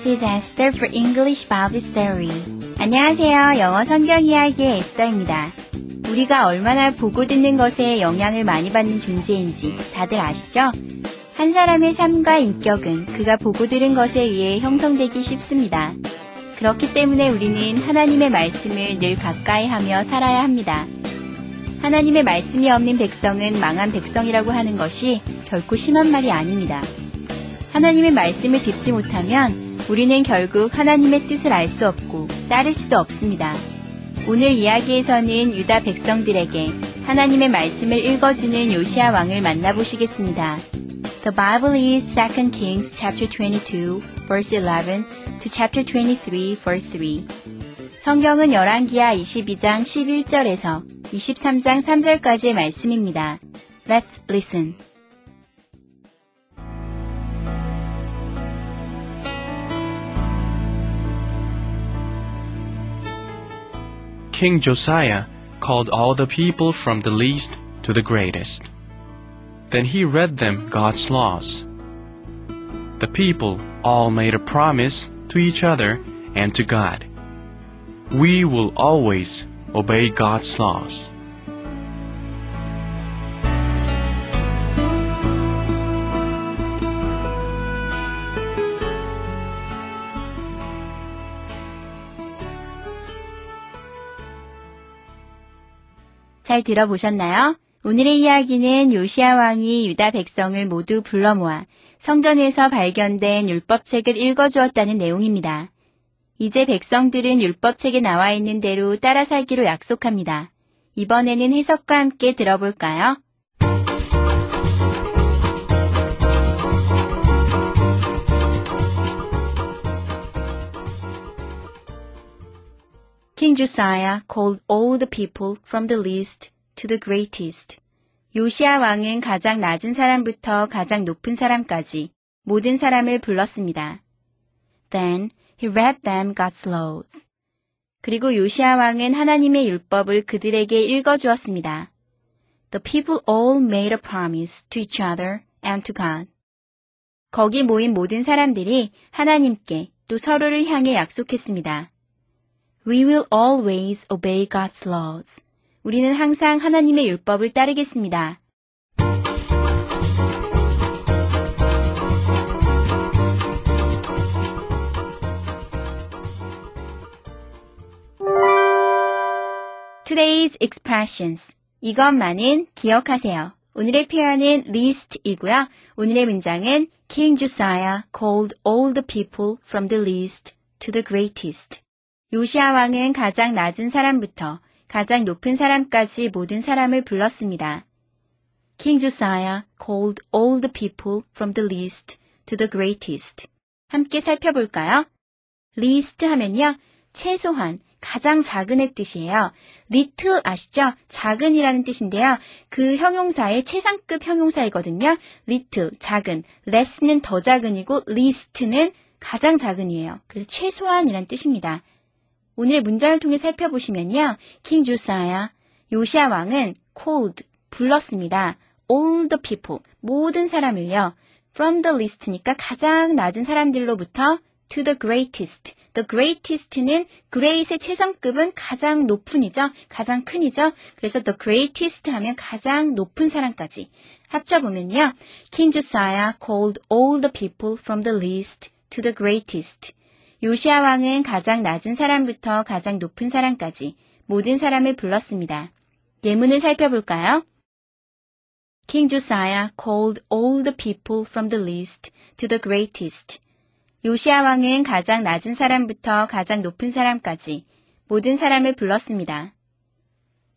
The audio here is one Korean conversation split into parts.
This is Esther for English Bible Story. 안녕하세요. 영어 성경 이야기의 에스더입니다. 우리가 얼마나 보고 듣는 것에 영향을 많이 받는 존재인지 다들 아시죠? 한 사람의 삶과 인격은 그가 보고 들은 것에 의해 형성되기 쉽습니다. 그렇기 때문에 우리는 하나님의 말씀을 늘 가까이 하며 살아야 합니다. 하나님의 말씀이 없는 백성은 망한 백성이라고 하는 것이 결코 심한 말이 아닙니다. 하나님의 말씀을 듣지 못하면 우리는 결국 하나님의 뜻을 알 수 없고 따를 수도 없습니다. 오늘 이야기에서는 유다 백성들에게 하나님의 말씀을 읽어주는 요시아 왕을 만나보시겠습니다. The Bible is 2 Kings chapter 22 verse 11 to chapter 23 verse 3. 성경은 열왕기하 22장 11절에서 23장 3절까지의 말씀입니다. Let's listen. King Josiah called all the people from the least to the greatest. Then he read them God's laws. The people all made a promise to each other and to God. We will always obey God's laws. 잘 들어보셨나요? 오늘의 이야기는 요시아 왕이 유다 백성을 모두 불러 모아 성전에서 발견된 율법책을 읽어주었다는 내용입니다. 이제 백성들은 율법책에 나와 있는 대로 따라 살기로 약속합니다. 이번에는 해석과 함께 들어볼까요? King Josiah called all the people from the least to the greatest. 요시아 왕은 가장 낮은 사람부터 가장 높은 사람까지 모든 사람을 불렀습니다. Then he read them God's laws. 그리고 요시아 왕은 하나님의 율법을 그들에게 읽어 주었습니다. The people all made a promise to each other and to God. 거기 모인 모든 사람들이 하나님께 또 서로를 향해 약속했습니다. We will always obey God's laws. 우리는 항상 하나님의 율법을 따르겠습니다. Today's expressions. 이것만은 기억하세요. 오늘의 표현은 least이고요. 오늘의 문장은 King Josiah called all the people from the least to the greatest. 요시아 왕은 가장 낮은 사람부터 가장 높은 사람까지 모든 사람을 불렀습니다. King Josiah called all the people from the least to the greatest. 함께 살펴볼까요? least 하면요. 최소한, 가장 작은의 뜻이에요. little 아시죠? 작은이라는 뜻인데요. 그 형용사의 최상급 형용사이거든요. little, 작은. less는 더 작은이고 least는 가장 작은이에요. 그래서 최소한이란 뜻입니다. 오늘의 문장을 통해 살펴보시면요. 킹 조사야, 요시아 왕은 called, 불렀습니다. all the people, 모든 사람을요. from the least니까 가장 낮은 사람들로부터 to the greatest. the greatest는 great의 최상급은 가장 높은이죠. 가장 큰이죠. 그래서 the greatest 하면 가장 높은 사람까지 합쳐보면요. King Josiah called all the people from the least to the greatest. 요시아 왕은 가장 낮은 사람부터 가장 높은 사람까지 모든 사람을 불렀습니다. 예문을 살펴볼까요? King Josiah called all the people from the least to the greatest. 요시아 왕은 가장 낮은 사람부터 가장 높은 사람까지 모든 사람을 불렀습니다.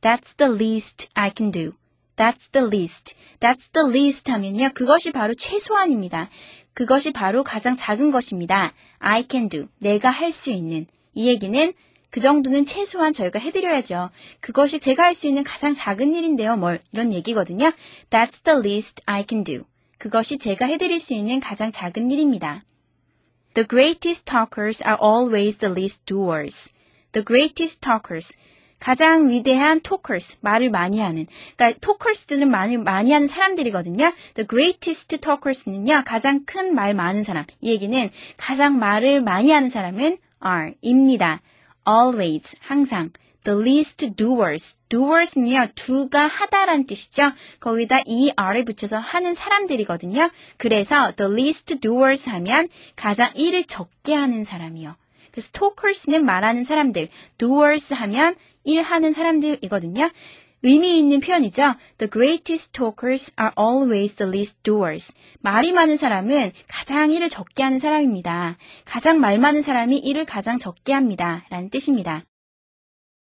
That's the least I can do. That's the least. That's the least 하면요. 그것이 바로 최소한입니다. 그것이 바로 가장 작은 것입니다. I can do. 내가 할 수 있는. 이 얘기는 그 정도는 최소한 저희가 해드려야죠. 그것이 제가 할 수 있는 가장 작은 일인데요. 뭘 이런 얘기거든요. That's the least I can do. 그것이 제가 해드릴 수 있는 가장 작은 일입니다. The greatest talkers are always the least doers. The greatest talkers. 가장 위대한 talkers, 말을 많이 하는. 그러니까 talkers들은 말을 많이 하는 사람들이거든요. The greatest talkers는요, 가장 큰 말 많은 사람. 이 얘기는 가장 말을 많이 하는 사람은 are, 입니다. always, 항상. The least doers. doers는요, do가 하다란 뜻이죠. 거기다 er을 붙여서 하는 사람들이거든요. 그래서 the least doers 하면 가장 일을 적게 하는 사람이요. 그래서 talkers는 말하는 사람들, doers 하면 일하는 사람들이거든요. 의미 있는 표현이죠. The greatest talkers are always the least doers. 말이 많은 사람은 가장 일을 적게 하는 사람입니다. 가장 말 많은 사람이 일을 가장 적게 합니다. 라는 뜻입니다.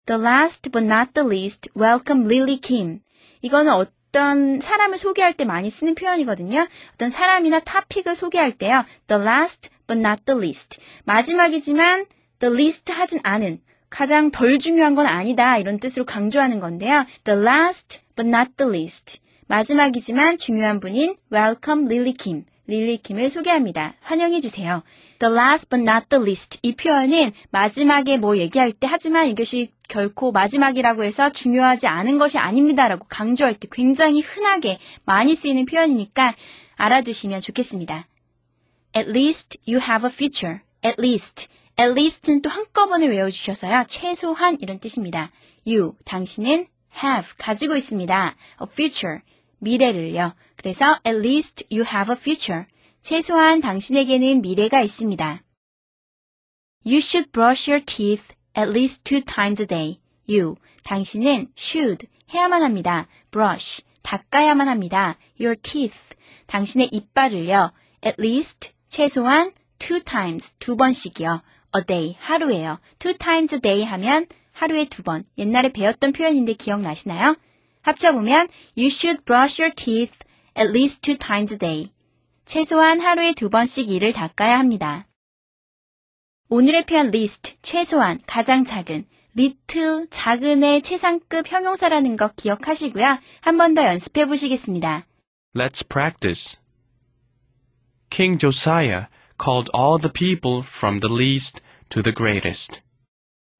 The last but not the least, welcome Lily Kim. 이거는 어떤 사람을 소개할 때 많이 쓰는 표현이거든요. 어떤 사람이나 타픽을 소개할 때요. The last but not the least. 마지막이지만 the least 하진 않은 가장 덜 중요한 건 아니다 이런 뜻으로 강조하는 건데요. The last but not the least. 마지막이지만 중요한 분인 Welcome Lily Kim. 릴리 킴을 소개합니다. 환영해 주세요. The last but not the least. 이 표현은 마지막에 뭐 얘기할 때 하지만 이것이 결코 마지막이라고 해서 중요하지 않은 것이 아닙니다라고 강조할 때 굉장히 흔하게 많이 쓰이는 표현이니까 알아두시면 좋겠습니다. At least you have a future. At least. At least는 또 한꺼번에 외워주셔서요. 최소한 이런 뜻입니다. You, 당신은 have, 가지고 있습니다. A future, 미래를요. 그래서 at least you have a future. 최소한 당신에게는 미래가 있습니다. You should brush your teeth at least two times a day. You, 당신은 should, 해야만 합니다. brush, 닦아야만 합니다. your teeth, 당신의 이빨을요. at least, 최소한 two times, 두 번씩이요. A day, 하루에요. two times a day 하면 하루에 두 번. 옛날에 배웠던 표현인데 기억나시나요? 합쳐보면 you should brush your teeth at least two times a day. 최소한 하루에 두 번씩 이를 닦아야 합니다. 오늘의 표현 least, 최소한, 가장 작은, little, 작은의 최상급 형용사라는 거 기억하시고요. 한 번 더 연습해 보시겠습니다. Let's practice. King Josiah called all the people from the least to the greatest.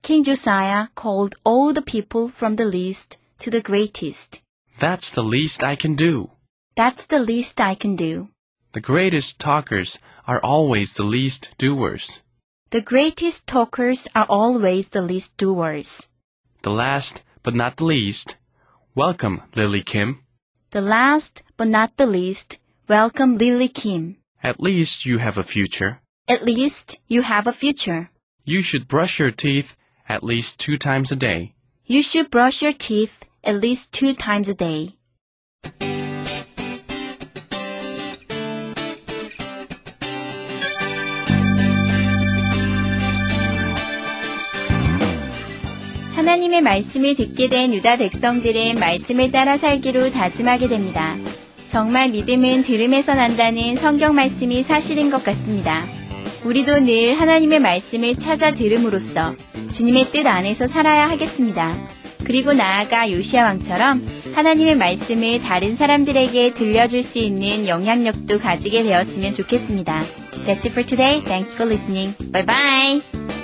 King Josiah called all the people from the least to the greatest. That's the least I can do. That's the least I can do. The greatest talkers are always the least doers. The greatest talkers are always the least doers. The last but not the least, welcome Lily Kim. The last but not the least, welcome Lily Kim. At least you have a future. At least you have a future. You should brush your teeth at least two times a day. You should brush your teeth at least two times a day. 하나님의 말씀을 듣게 된 유다 백성들은 말씀을 따라 살기로 다짐하게 됩니다. 정말 믿음은 들음에서 난다는 성경 말씀이 사실인 것 같습니다. 우리도 늘 하나님의 말씀을 찾아 들음으로써 주님의 뜻 안에서 살아야 하겠습니다. 그리고 나아가 요시아 왕처럼 하나님의 말씀을 다른 사람들에게 들려줄 수 있는 영향력도 가지게 되었으면 좋겠습니다. That's it for today. Thanks for listening. Bye bye.